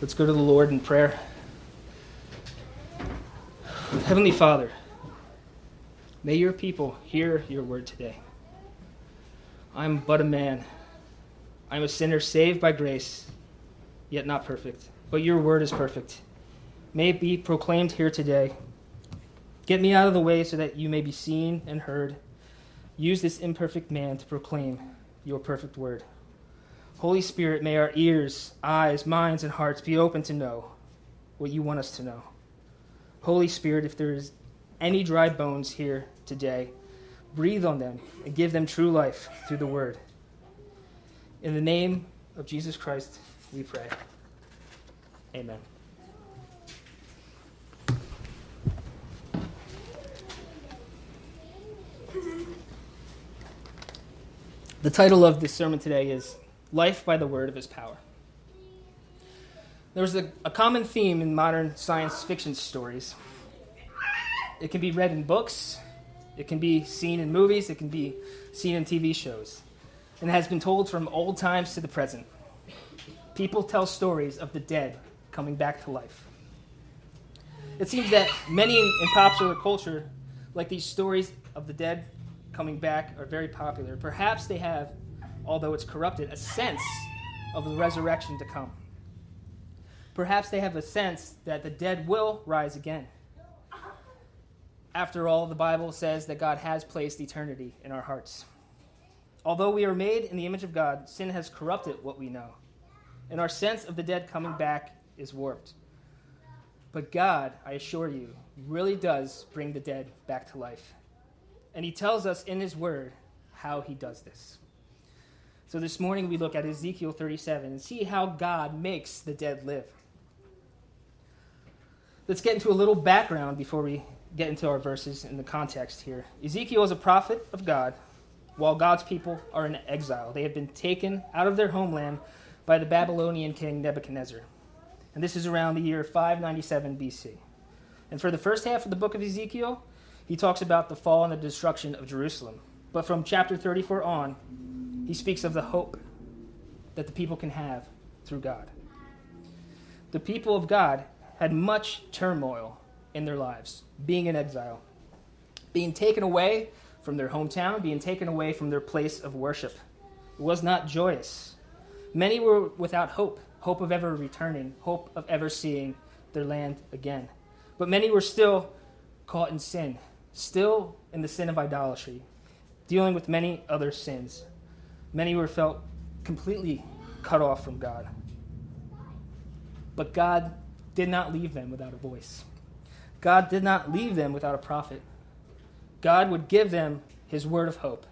Let's go to the Lord in prayer. Heavenly Father, may your people hear your word today. I'm but a man. I'm a sinner saved by grace, yet not perfect. But your word is perfect. May it be proclaimed here today. Get me out of the way so that you may be seen and heard. Use this imperfect man to proclaim your perfect word. Holy Spirit, may our ears, eyes, minds, and hearts be open to know what you want us to know. Holy Spirit, if there is any dry bones here today, breathe on them and give them true life through the word. In the name of Jesus Christ, we pray. Amen. The title of this sermon today is Life by the Word of His Power. There's a, a, common theme in modern science fiction stories. It can be read in books, it can be seen in movies, it can be seen in TV shows, and has been told from old times to the present. People tell stories of the dead coming back to life. It seems that many in, in popular culture like these stories of the dead coming back are very popular. Perhaps they have, although it's corrupted, a sense of the resurrection to come. Perhaps they have a sense that the dead will rise again. After all, the Bible says that God has placed eternity in our hearts. Although we are made in the image of God, sin has corrupted what we know, and our sense of the dead coming back is warped. But God, I assure you, really does bring the dead back to life. And he tells us in his word how he does this. So this morning we look at Ezekiel 37 and see how God makes the dead live. Let's get into a little background before we get into our verses in the context here. Ezekiel is a prophet of God while God's people are in exile. They have been taken out of their homeland by the Babylonian king Nebuchadnezzar. And this is around the year 597 BC. And for the first half of the book of Ezekiel, he talks about the fall and the destruction of Jerusalem. But from chapter 34 on, he speaks of the hope that the people can have through God. The people of God had much turmoil in their lives, being in exile, being taken away from their hometown, being taken away from their place of worship. It was not joyous. Many were without hope, hope of ever returning, hope of ever seeing their land again. But many were still caught in sin, still in the sin of idolatry, dealing with many other sins. Many were felt completely cut off from God. But God did not leave them without a voice. God did not leave them without a prophet. God would give them his word of hope.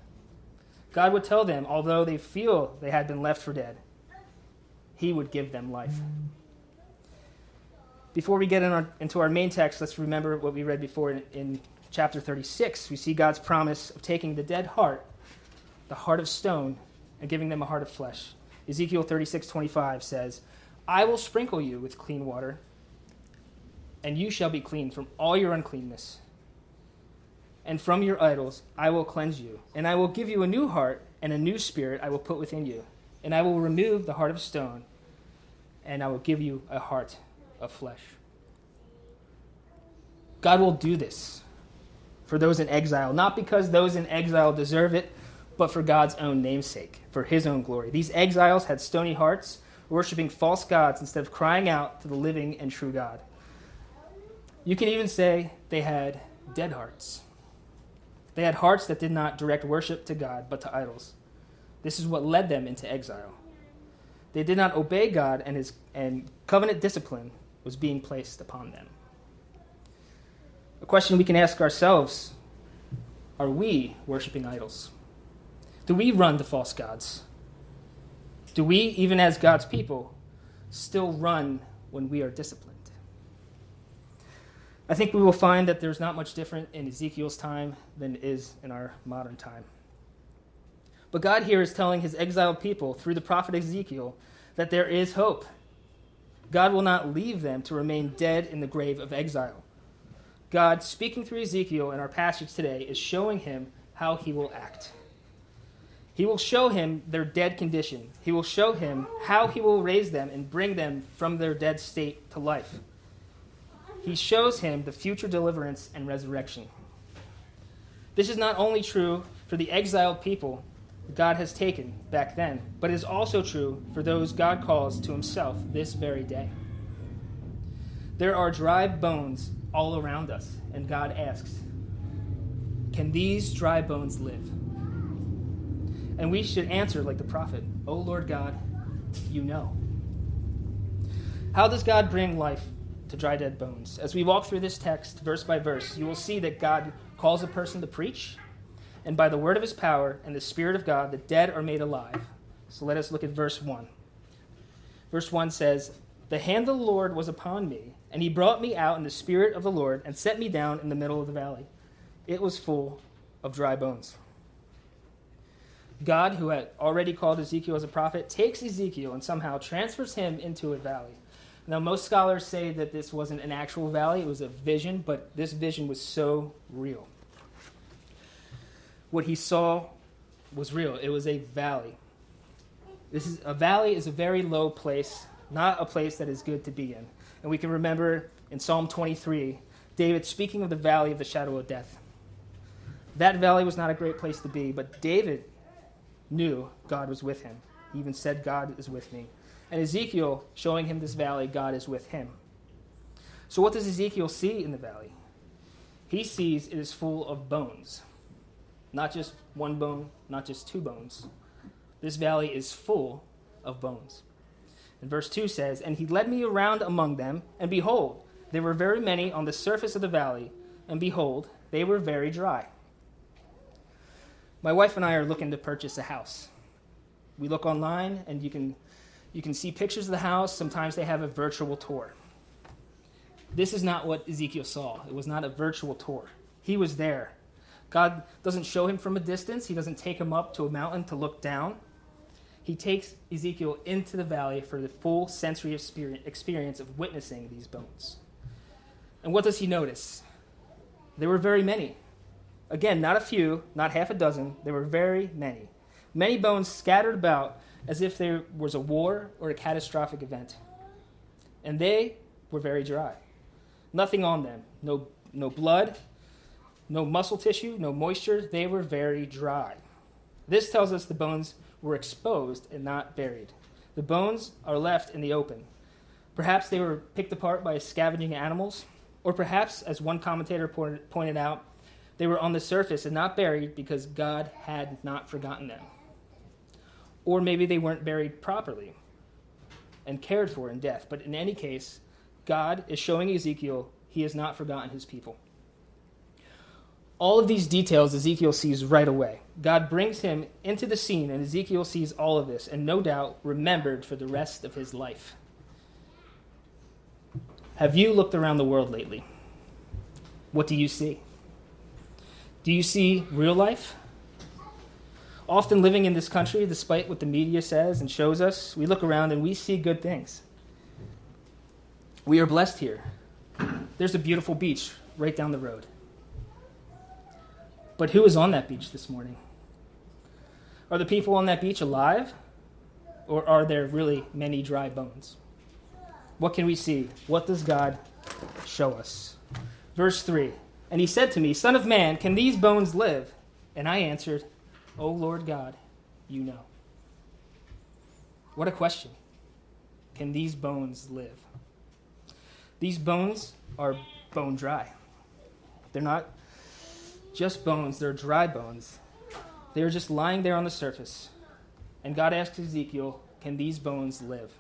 God would tell them, although they feel they had been left for dead, he would give them life. Before we get in our, into our main text, let's remember what we read before in, in chapter 36, we see God's promise of taking the dead heart, the heart of stone, and giving them a heart of flesh. Ezekiel 36 25 says, I will sprinkle you with clean water, and you shall be clean from all your uncleanness. And from your idols I will cleanse you, and I will give you a new heart, and a new spirit I will put within you. And I will remove the heart of stone, and I will give you a heart of flesh. God will do this for those in exile, not because those in exile deserve it, but for God's own namesake, for his own glory. These exiles had stony hearts, worshiping false gods instead of crying out to the living and true God. You can even say they had dead hearts. They had hearts that did not direct worship to God, but to idols. This is what led them into exile. They did not obey God, and, his, and covenant discipline was being placed upon them. A question we can ask ourselves are we worshiping idols? Do we run to false gods? Do we, even as God's people, still run when we are disciplined? I think we will find that there's not much different in Ezekiel's time than is in our modern time. But God here is telling his exiled people through the prophet Ezekiel that there is hope. God will not leave them to remain dead in the grave of exile. God, speaking through Ezekiel in our passage today, is showing him how he will act. He will show him their dead condition. He will show him how he will raise them and bring them from their dead state to life. He shows him the future deliverance and resurrection. This is not only true for the exiled people God has taken back then, but is also true for those God calls to himself this very day. There are dry bones all around us, and God asks, Can these dry bones live? And we should answer like the prophet, O Lord God, you know. How does God bring life to dry dead bones? As we walk through this text, verse by verse, you will see that God calls a person to preach, and by the word of his power and the Spirit of God, the dead are made alive. So let us look at verse 1. Verse 1 says, The hand of the Lord was upon me, and he brought me out in the Spirit of the Lord and set me down in the middle of the valley. It was full of dry bones. God, who had already called Ezekiel as a prophet, takes Ezekiel and somehow transfers him into a valley. Now, most scholars say that this wasn't an actual valley, it was a vision, but this vision was so real. What he saw was real, it was a valley. This is, a valley is a very low place, not a place that is good to be in. And we can remember in Psalm 23, David speaking of the valley of the shadow of death. That valley was not a great place to be, but David knew God was with him. He even said, God is with me. And Ezekiel, showing him this valley, God is with him. So, what does Ezekiel see in the valley? He sees it is full of bones. Not just one bone, not just two bones. This valley is full of bones. And verse 2 says, And he led me around among them, and behold, there were very many on the surface of the valley, and behold, they were very dry. My wife and I are looking to purchase a house. We look online, and you can you can see pictures of the house. Sometimes they have a virtual tour. This is not what Ezekiel saw. It was not a virtual tour. He was there. God doesn't show him from a distance, He doesn't take him up to a mountain to look down. He takes Ezekiel into the valley for the full sensory experience of witnessing these bones. And what does he notice? There were very many. Again, not a few, not half a dozen, there were very many. Many bones scattered about as if there was a war or a catastrophic event. And they were very dry. Nothing on them. No, no blood, no muscle tissue, no moisture. They were very dry. This tells us the bones were exposed and not buried. The bones are left in the open. Perhaps they were picked apart by scavenging animals, or perhaps, as one commentator pointed out, they were on the surface and not buried because God had not forgotten them. Or maybe they weren't buried properly and cared for in death. But in any case, God is showing Ezekiel he has not forgotten his people. All of these details Ezekiel sees right away. God brings him into the scene, and Ezekiel sees all of this, and no doubt remembered for the rest of his life. Have you looked around the world lately? What do you see? Do you see real life? often living in this country, despite what the media says and shows us, we look around and we see good things. We are blessed here. There's a beautiful beach right down the road. But who is on that beach this morning? Are the people on that beach alive? Or are there really many dry bones? What can we see? What does God show us? Verse 3 And he said to me, Son of man, can these bones live? And I answered, O Lord God, you know. What a question. Can these bones live? These bones are bone dry. They're not just bones, they're dry bones. They're just lying there on the surface. And God asked Ezekiel, Can these bones live?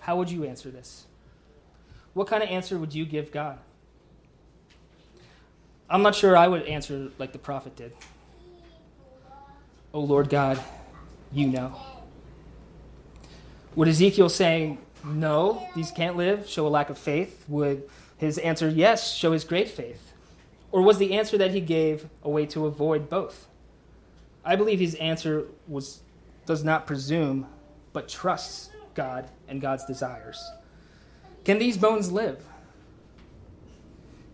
How would you answer this? What kind of answer would you give God? I'm not sure I would answer like the prophet did. Oh Lord God, you know. Would Ezekiel saying, no, these can't live, show a lack of faith? Would his answer, yes, show his great faith? Or was the answer that he gave a way to avoid both? I believe his answer was, does not presume, but trusts God and God's desires. Can these bones live?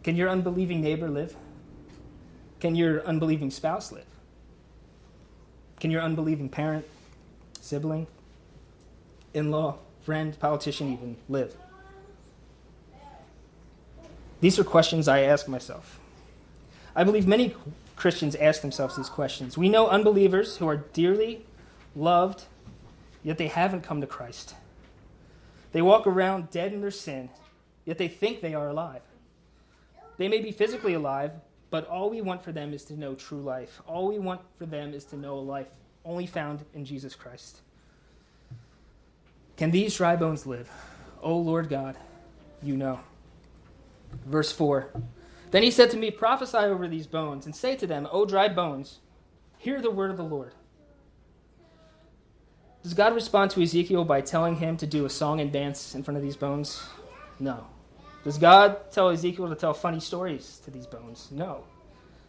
Can your unbelieving neighbor live? Can your unbelieving spouse live? Can your unbelieving parent, sibling, in law, friend, politician even live? These are questions I ask myself. I believe many Christians ask themselves these questions. We know unbelievers who are dearly loved, yet they haven't come to Christ. They walk around dead in their sin, yet they think they are alive. They may be physically alive, but all we want for them is to know true life. All we want for them is to know a life only found in Jesus Christ. Can these dry bones live? O Lord God, you know. Verse 4 Then he said to me, Prophesy over these bones, and say to them, O dry bones, hear the word of the Lord. Does God respond to Ezekiel by telling him to do a song and dance in front of these bones? No. Does God tell Ezekiel to tell funny stories to these bones? No.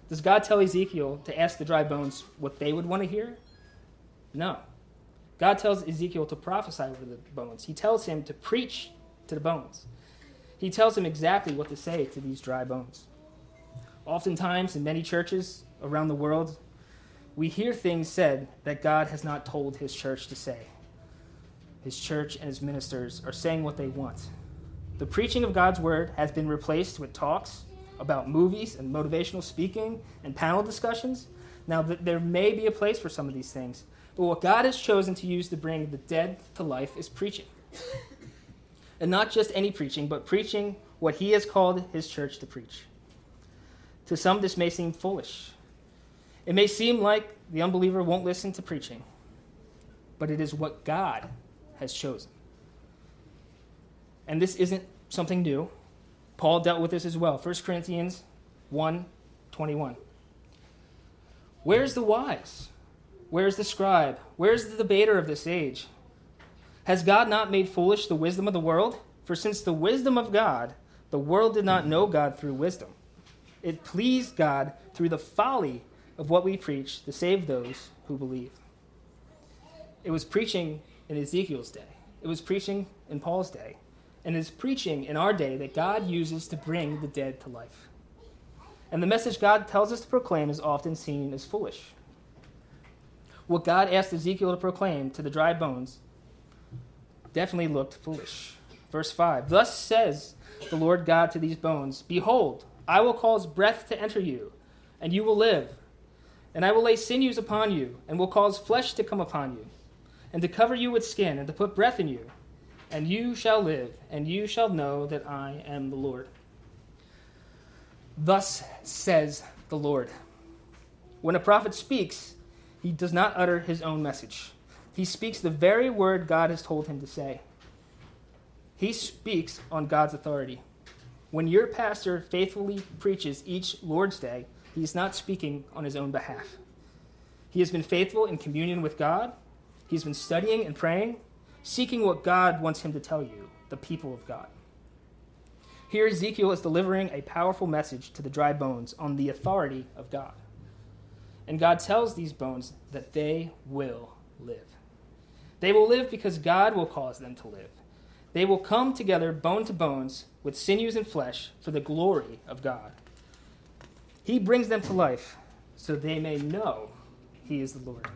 Does God tell Ezekiel to ask the dry bones what they would want to hear? No. God tells Ezekiel to prophesy over the bones. He tells him to preach to the bones. He tells him exactly what to say to these dry bones. Oftentimes, in many churches around the world, we hear things said that God has not told his church to say. His church and his ministers are saying what they want. The preaching of God's word has been replaced with talks about movies and motivational speaking and panel discussions. Now, there may be a place for some of these things, but what God has chosen to use to bring the dead to life is preaching. and not just any preaching, but preaching what He has called His church to preach. To some, this may seem foolish. It may seem like the unbeliever won't listen to preaching, but it is what God has chosen. And this isn't something new. Paul dealt with this as well. 1 Corinthians 1 21. Where's the wise? Where's the scribe? Where's the debater of this age? Has God not made foolish the wisdom of the world? For since the wisdom of God, the world did not know God through wisdom. It pleased God through the folly of what we preach to save those who believe. It was preaching in Ezekiel's day, it was preaching in Paul's day, and it's preaching in our day that God uses to bring the dead to life. And the message God tells us to proclaim is often seen as foolish what God asked Ezekiel to proclaim to the dry bones definitely looked foolish. Verse 5 Thus says the Lord God to these bones Behold, I will cause breath to enter you, and you will live. And I will lay sinews upon you, and will cause flesh to come upon you, and to cover you with skin, and to put breath in you. And you shall live, and you shall know that I am the Lord. Thus says the Lord. When a prophet speaks, he does not utter his own message. He speaks the very word God has told him to say. He speaks on God's authority. When your pastor faithfully preaches each Lord's Day, he is not speaking on his own behalf. He has been faithful in communion with God. He's been studying and praying, seeking what God wants him to tell you, the people of God. Here, Ezekiel is delivering a powerful message to the dry bones on the authority of God. And God tells these bones that they will live. They will live because God will cause them to live. They will come together bone to bones with sinews and flesh for the glory of God. He brings them to life so they may know He is the Lord.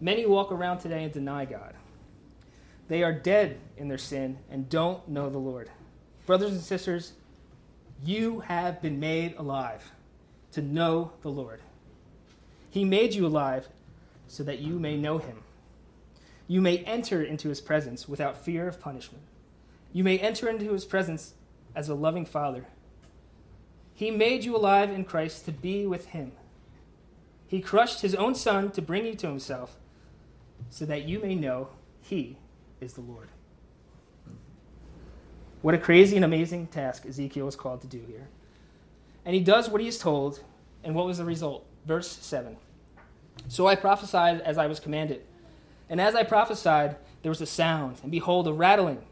Many walk around today and deny God. They are dead in their sin and don't know the Lord. Brothers and sisters, you have been made alive to know the Lord. He made you alive so that you may know him. You may enter into his presence without fear of punishment. You may enter into his presence as a loving father. He made you alive in Christ to be with him. He crushed his own son to bring you to himself so that you may know he is the Lord. What a crazy and amazing task Ezekiel was called to do here. And he does what he is told, and what was the result? Verse 7. So I prophesied as I was commanded. And as I prophesied, there was a sound, and behold, a rattling.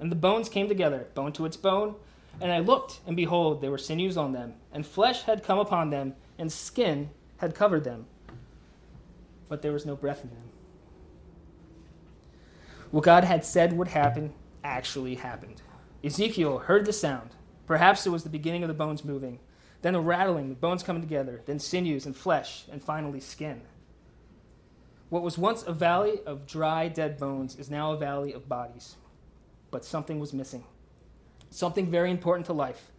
And the bones came together, bone to its bone. And I looked, and behold, there were sinews on them, and flesh had come upon them, and skin had covered them. But there was no breath in them. What God had said would happen actually happened. Ezekiel heard the sound. Perhaps it was the beginning of the bones moving then a rattling, the bones coming together, then sinews and flesh, and finally skin. What was once a valley of dry, dead bones is now a valley of bodies. But something was missing. Something very important to life.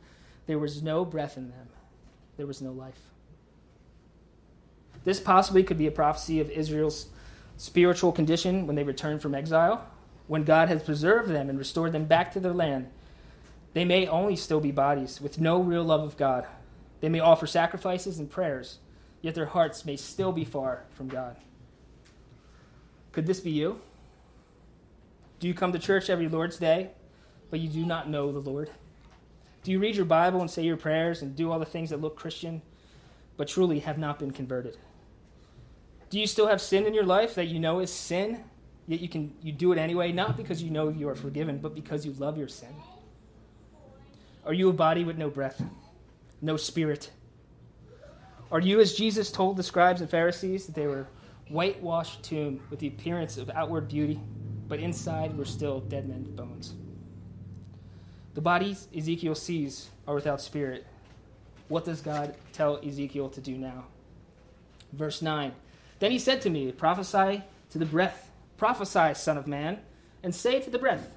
There was no breath in them, there was no life. This possibly could be a prophecy of Israel's spiritual condition when they return from exile. When God has preserved them and restored them back to their land, they may only still be bodies with no real love of God. They may offer sacrifices and prayers, yet their hearts may still be far from God. Could this be you? Do you come to church every Lord's Day, but you do not know the Lord? Do you read your Bible and say your prayers and do all the things that look Christian, but truly have not been converted? Do you still have sin in your life that you know is sin, yet you can you do it anyway, not because you know you are forgiven, but because you love your sin? Are you a body with no breath, no spirit? Are you as Jesus told the scribes and Pharisees that they were whitewashed tomb with the appearance of outward beauty, but inside were still dead men's bones. The bodies Ezekiel sees are without spirit. What does God tell Ezekiel to do now? Verse 9 Then he said to me, Prophesy to the breath, prophesy, Son of Man, and say to the breath,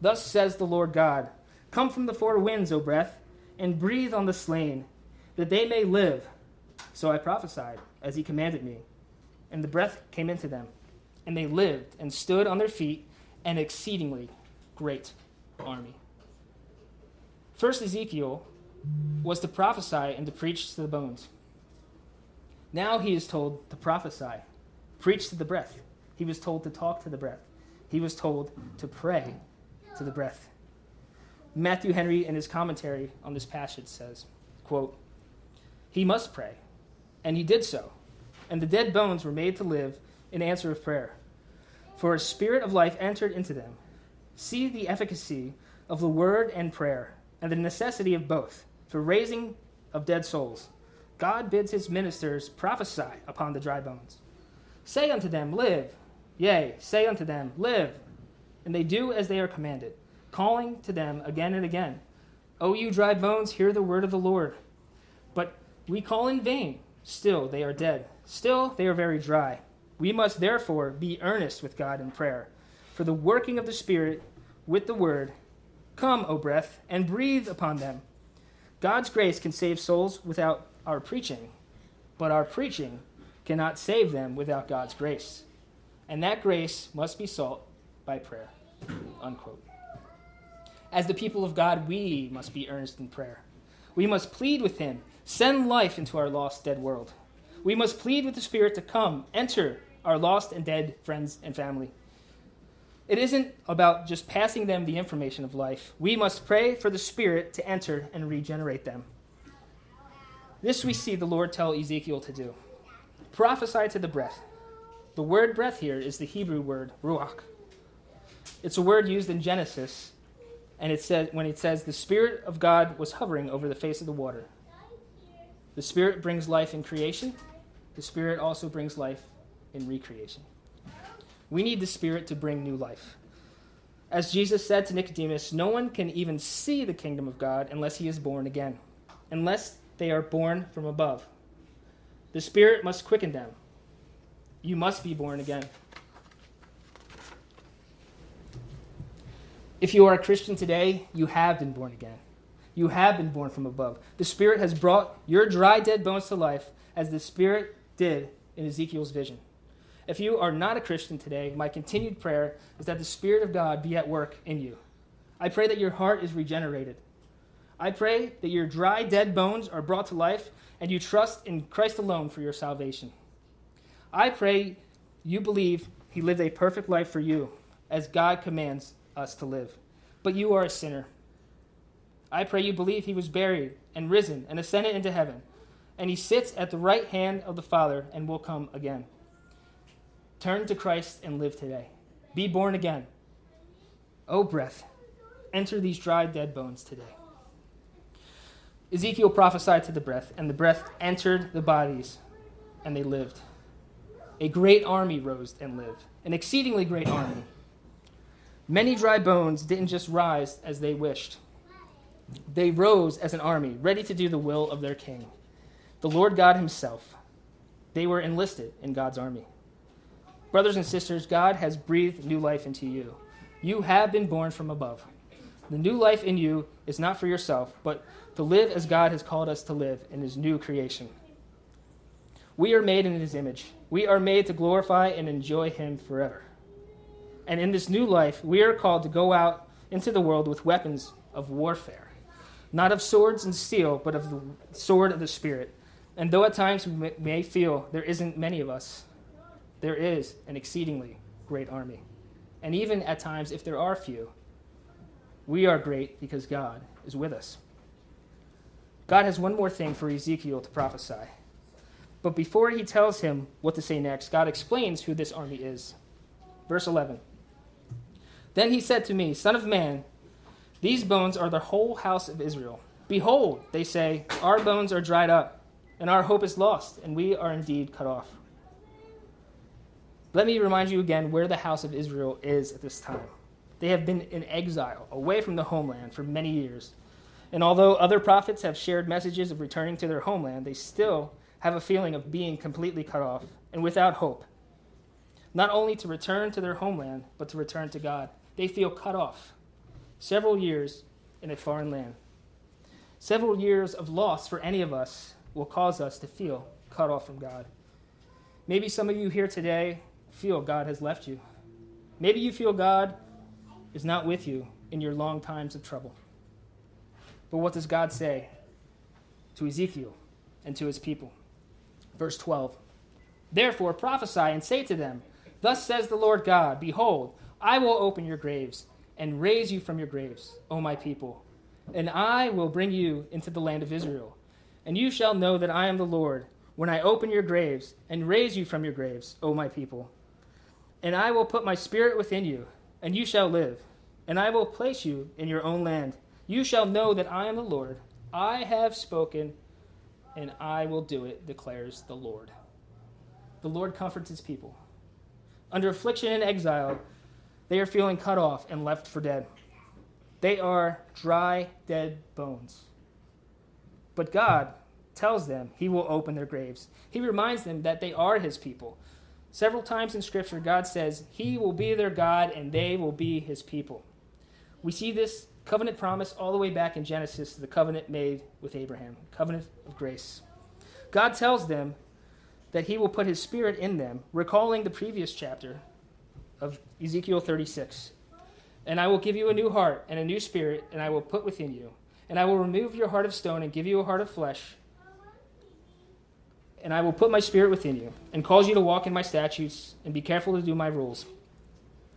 Thus says the Lord God Come from the four winds, O breath, and breathe on the slain, that they may live. So I prophesied, as he commanded me and the breath came into them, and they lived and stood on their feet, an exceedingly great army. First, Ezekiel was to prophesy and to preach to the bones. Now he is told to prophesy, preach to the breath. He was told to talk to the breath. He was told to pray to the breath. Matthew Henry, in his commentary on this passage, says, quote, He must pray, and he did so and the dead bones were made to live in answer of prayer. For a spirit of life entered into them. See the efficacy of the word and prayer, and the necessity of both for raising of dead souls. God bids his ministers prophesy upon the dry bones. Say unto them, Live. Yea, say unto them, Live. And they do as they are commanded, calling to them again and again, O you dry bones, hear the word of the Lord. But we call in vain. Still they are dead. Still, they are very dry. We must therefore be earnest with God in prayer for the working of the Spirit with the word. Come, O breath, and breathe upon them. God's grace can save souls without our preaching, but our preaching cannot save them without God's grace. And that grace must be sought by prayer. Unquote. As the people of God, we must be earnest in prayer. We must plead with Him, send life into our lost, dead world we must plead with the Spirit to come, enter our lost and dead friends and family. It isn't about just passing them the information of life. We must pray for the Spirit to enter and regenerate them. This we see the Lord tell Ezekiel to do prophesy to the breath. The word breath here is the Hebrew word ruach. It's a word used in Genesis, and it says when it says the Spirit of God was hovering over the face of the water. The Spirit brings life in creation, the Spirit also brings life in recreation. We need the Spirit to bring new life. As Jesus said to Nicodemus, no one can even see the kingdom of God unless he is born again, unless they are born from above. The Spirit must quicken them. You must be born again. If you are a Christian today, you have been born again. You have been born from above. The Spirit has brought your dry, dead bones to life as the Spirit did in Ezekiel's vision. If you are not a Christian today, my continued prayer is that the Spirit of God be at work in you. I pray that your heart is regenerated. I pray that your dry, dead bones are brought to life and you trust in Christ alone for your salvation. I pray you believe He lived a perfect life for you as God commands us to live. But you are a sinner. I pray you believe He was buried and risen and ascended into heaven and he sits at the right hand of the Father and will come again. Turn to Christ and live today. Be born again. O breath, enter these dry, dead bones today. Ezekiel prophesied to the breath, and the breath entered the bodies, and they lived. A great army rose and lived, an exceedingly great army. Many dry bones didn't just rise as they wished, they rose as an army, ready to do the will of their king the Lord God Himself. They were enlisted in God's army. Brothers and sisters, God has breathed new life into you. You have been born from above. The new life in you is not for yourself, but to live as God has called us to live in His new creation. We are made in His image. We are made to glorify and enjoy Him forever. And in this new life, we are called to go out into the world with weapons of warfare, not of swords and steel, but of the sword of the Spirit. And though at times we may feel there isn't many of us, there is an exceedingly great army. And even at times, if there are few, we are great because God is with us. God has one more thing for Ezekiel to prophesy. But before he tells him what to say next, God explains who this army is. Verse 11 Then he said to me, Son of man, these bones are the whole house of Israel. Behold, they say, Our bones are dried up, and our hope is lost, and we are indeed cut off. Let me remind you again where the house of Israel is at this time. They have been in exile, away from the homeland, for many years. And although other prophets have shared messages of returning to their homeland, they still have a feeling of being completely cut off and without hope. Not only to return to their homeland, but to return to God. They feel cut off. Several years in a foreign land. Several years of loss for any of us will cause us to feel cut off from God. Maybe some of you here today feel God has left you. Maybe you feel God is not with you in your long times of trouble. But what does God say to Ezekiel and to his people? Verse 12 Therefore prophesy and say to them, Thus says the Lord God, Behold, I will open your graves and raise you from your graves, O my people, and I will bring you into the land of Israel. And you shall know that I am the Lord when I open your graves and raise you from your graves, O my people. And I will put my spirit within you, and you shall live. And I will place you in your own land. You shall know that I am the Lord. I have spoken, and I will do it, declares the Lord. The Lord comforts his people. Under affliction and exile, they are feeling cut off and left for dead. They are dry, dead bones. But God tells them he will open their graves. He reminds them that they are his people, Several times in Scripture, God says, He will be their God and they will be His people. We see this covenant promise all the way back in Genesis, the covenant made with Abraham, covenant of grace. God tells them that He will put His Spirit in them, recalling the previous chapter of Ezekiel 36. And I will give you a new heart and a new spirit, and I will put within you. And I will remove your heart of stone and give you a heart of flesh and I will put my spirit within you, and cause you to walk in my statutes, and be careful to do my rules.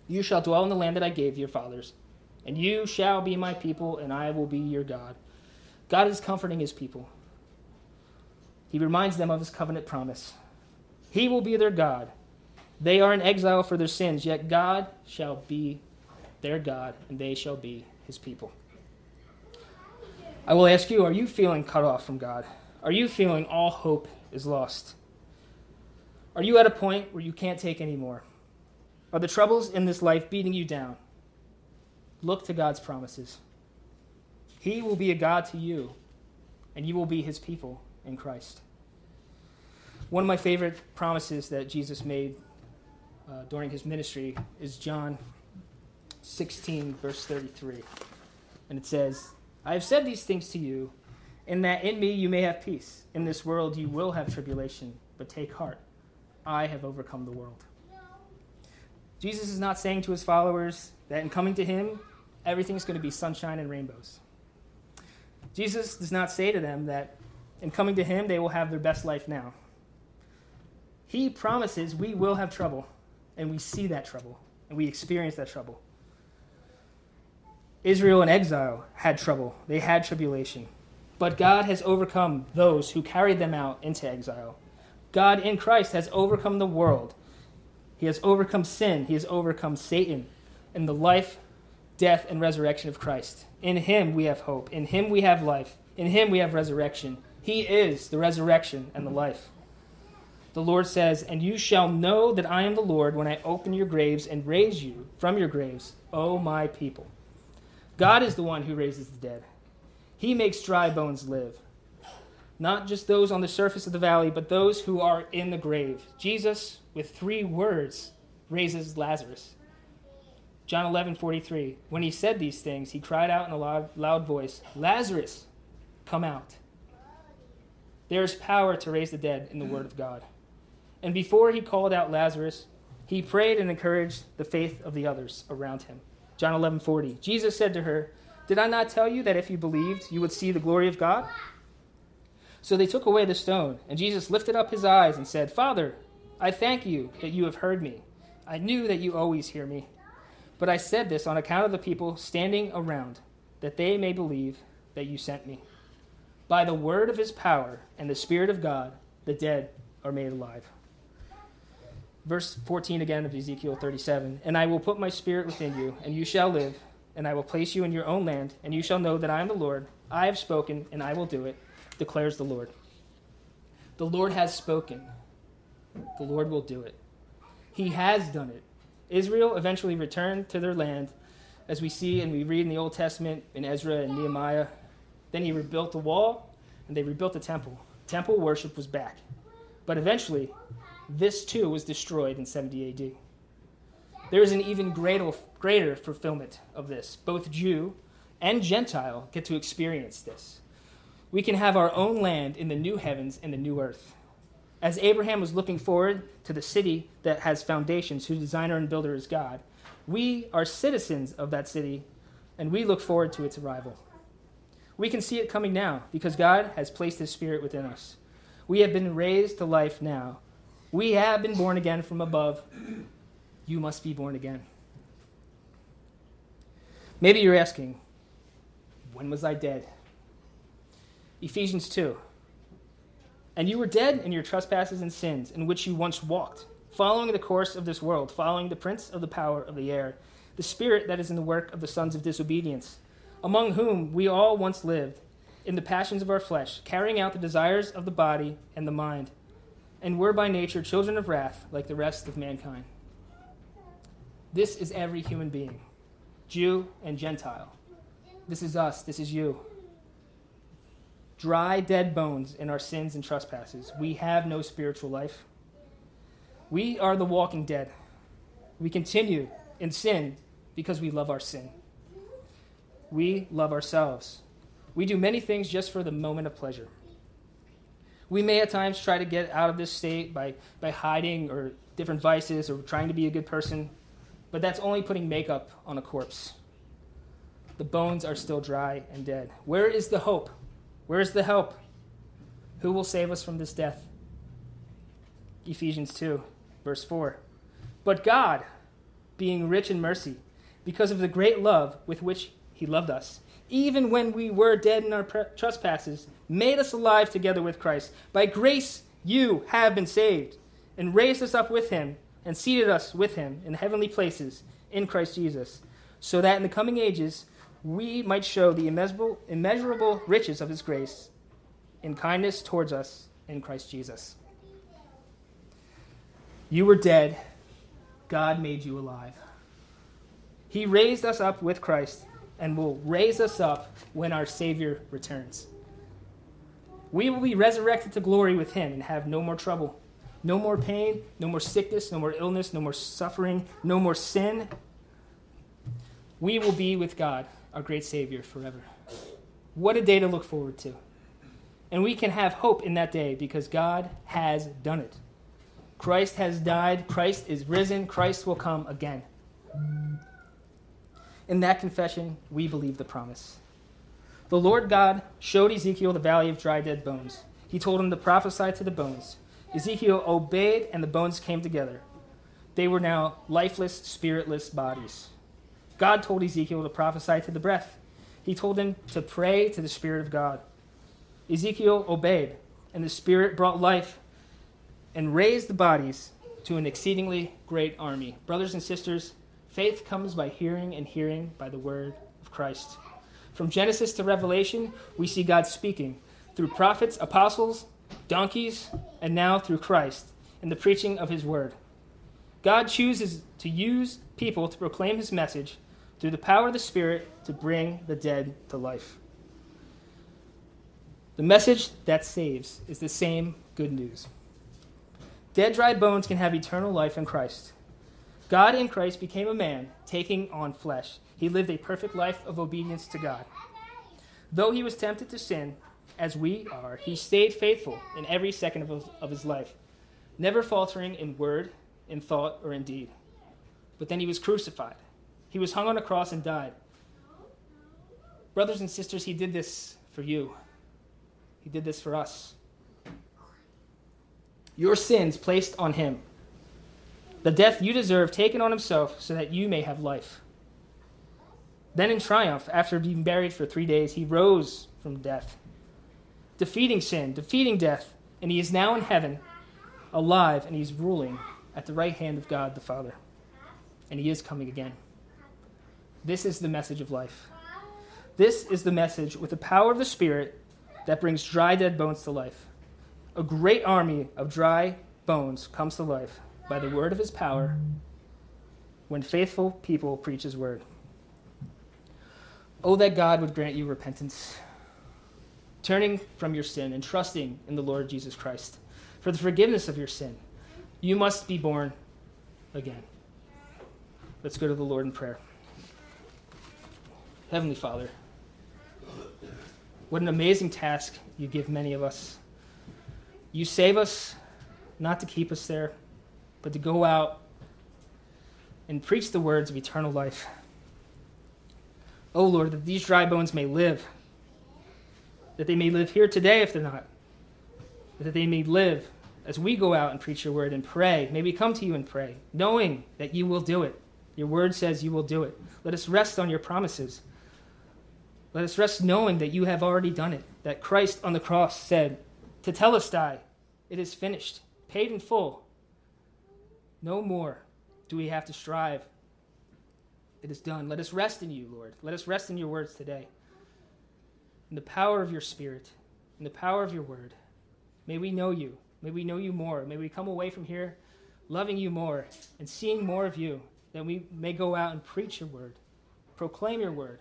You shall dwell in the land that I gave your fathers, and you shall be my people, and I will be your God. God is comforting his people. He reminds them of his covenant promise. He will be their God. They are in exile for their sins, yet God shall be their God, and they shall be his people. I will ask you, are you feeling cut off from God? Are you feeling all hope is lost? Are you at a point where you can't take any more? Are the troubles in this life beating you down? Look to God's promises. He will be a God to you, and you will be his people in Christ. One of my favorite promises that Jesus made uh, during his ministry is John 16, verse 33. And it says, I have said these things to you in that in me you may have peace. In this world you will have tribulation, but take heart. I have overcome the world. Jesus is not saying to his followers that in coming to him, everything's going to be sunshine and rainbows. Jesus does not say to them that in coming to him, they will have their best life now. He promises we will have trouble, and we see that trouble, and we experience that trouble. Israel in exile had trouble, they had tribulation. But God has overcome those who carried them out into exile. God in Christ has overcome the world. He has overcome sin. He has overcome Satan And the life, death, and resurrection of Christ. In Him we have hope. In Him we have life. In Him we have resurrection. He is the resurrection and the life. The Lord says, And you shall know that I am the Lord when I open your graves and raise you from your graves, O my people. God is the one who raises the dead. He makes dry bones live. Not just those on the surface of the valley, but those who are in the grave. Jesus, with three words, raises Lazarus. John 11, 43. When he said these things, he cried out in a loud, loud voice, Lazarus, come out. There is power to raise the dead in the word of God. And before he called out Lazarus, he prayed and encouraged the faith of the others around him. John 11, 40. Jesus said to her, Did I not tell you that if you believed, you would see the glory of God? So they took away the stone, and Jesus lifted up his eyes and said, Father, I thank you that you have heard me. I knew that you always hear me. But I said this on account of the people standing around, that they may believe that you sent me. By the word of his power and the Spirit of God, the dead are made alive. Verse 14 again of Ezekiel 37 And I will put my spirit within you, and you shall live, and I will place you in your own land, and you shall know that I am the Lord. I have spoken, and I will do it, declares the Lord. The Lord has spoken. The Lord will do it. He has done it. Israel eventually returned to their land, as we see and we read in the Old Testament in Ezra and Nehemiah. Then he rebuilt the wall, and they rebuilt the temple. Temple worship was back. But eventually, this too was destroyed in 70 AD. There is an even greater, greater fulfillment of this. Both Jew and Gentile get to experience this. We can have our own land in the new heavens and the new earth. As Abraham was looking forward to the city that has foundations, whose designer and builder is God, we are citizens of that city, and we look forward to its arrival. We can see it coming now because God has placed His Spirit within us. We have been raised to life now. We have been born again from above. You must be born again. Maybe you're asking, when was I dead? Ephesians 2. And you were dead in your trespasses and sins, in which you once walked, following the course of this world, following the prince of the power of the air, the spirit that is in the work of the sons of disobedience, among whom we all once lived, in the passions of our flesh, carrying out the desires of the body and the mind, and were by nature children of wrath, like the rest of mankind. This is every human being, Jew and Gentile. This is us, this is you dry, dead bones in our sins and trespasses. We have no spiritual life. We are the walking dead. We continue in sin because we love our sin. We love ourselves. We do many things just for the moment of pleasure. We may at times try to get out of this state by, by hiding or different vices or trying to be a good person, but that's only putting makeup on a corpse. The bones are still dry and dead. Where is the hope? Where's the help? Who will save us from this death? Ephesians 2, verse 4. But God, being rich in mercy, because of the great love with which He loved us, even when we were dead in our trespasses, made us alive together with Christ. By grace you have been saved, and raised us up with Him, and seated us with Him in heavenly places in Christ Jesus, so that in the coming ages we might show the immeasurable, immeasurable riches of his grace in kindness towards us in Christ Jesus. You were dead, God made you alive. He raised us up with Christ and will raise us up when our Savior returns. We will be resurrected to glory with Him and have no more trouble, no more pain, no more sickness, no more illness, no more suffering, no more sin. We will be with God our great Savior forever. What a day to look forward to. And we can have hope in that day because God has done it. Christ has died, Christ is risen, Christ will come again. In that confession, we believe the promise. The Lord God showed Ezekiel the valley of dry dead bones. He told him to prophesy to the bones. Ezekiel obeyed, and the bones came together. They were now lifeless, spiritless bodies. God told Ezekiel to prophesy to the breath. He told him to pray to the Spirit of God. Ezekiel obeyed, and the Spirit brought life and raised the bodies to an exceedingly great army. Brothers and sisters, faith comes by hearing, and hearing by the word of Christ. From Genesis to Revelation, we see God speaking through prophets, apostles, donkeys, and now through Christ in the preaching of his word. God chooses to use people to proclaim his message through the power of the Spirit to bring the dead to life. The message that saves is the same good news. Dead, dry bones can have eternal life in Christ. God in Christ became a man, taking on flesh. He lived a perfect life of obedience to God. Though he was tempted to sin, as we are, he stayed faithful in every second of his, of his life, never faltering in word, in thought, or in deed. But then he was crucified. He was hung on a cross and died. Brothers and sisters, he did this for you. He did this for us. Your sins placed on him. The death you deserve taken on himself so that you may have life. Then in triumph, after being buried for three days, he rose from death, defeating sin, defeating death, and he is now in heaven, alive, and he's ruling at the right hand of God the Father. And he is coming again. This is the message of life. This is the message with the power of the Spirit that brings dry, dead bones to life. A great army of dry bones comes to life by the word of his power when faithful people preach his word. Oh, that God would grant you repentance, turning from your sin and trusting in the Lord Jesus Christ for the forgiveness of your sin. You must be born again. Let's go to the Lord in prayer. Heavenly Father, what an amazing task you give many of us. You save us not to keep us there, but to go out and preach the words of eternal life. Oh Lord, that these dry bones may live, that they may live here today if they're not, that they may live as we go out and preach your word and pray. May we come to you and pray, knowing that you will do it. Your word says you will do it. Let us rest on your promises. Let us rest knowing that you have already done it, that Christ on the cross said, To Tetelestai, it is finished, paid in full. No more do we have to strive. It is done. Let us rest in you, Lord. Let us rest in your words today. In the power of your Spirit, in the power of your word. May we know you. May we know you more. May we come away from here loving you more and seeing more of you, that we may go out and preach your word, proclaim your word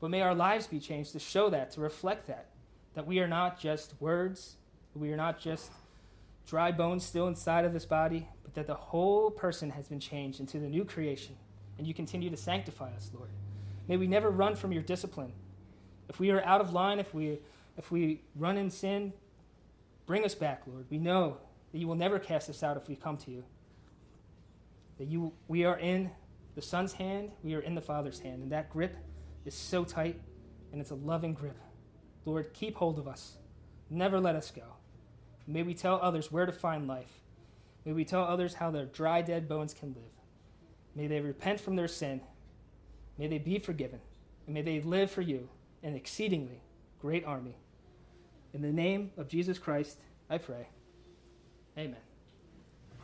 but may our lives be changed to show that, to reflect that. That we are not just words, we are not just dry bones still inside of this body, but that the whole person has been changed into the new creation. And you continue to sanctify us, Lord. May we never run from your discipline. If we are out of line, if we, if we run in sin, bring us back, Lord. We know that you will never cast us out if we come to you. That you, we are in the Son's hand, we are in the Father's hand, and that grip is so tight and it's a loving grip. Lord, keep hold of us. Never let us go. May we tell others where to find life. May we tell others how their dry, dead bones can live. May they repent from their sin. May they be forgiven. And may they live for you, an exceedingly great army. In the name of Jesus Christ, I pray. Amen.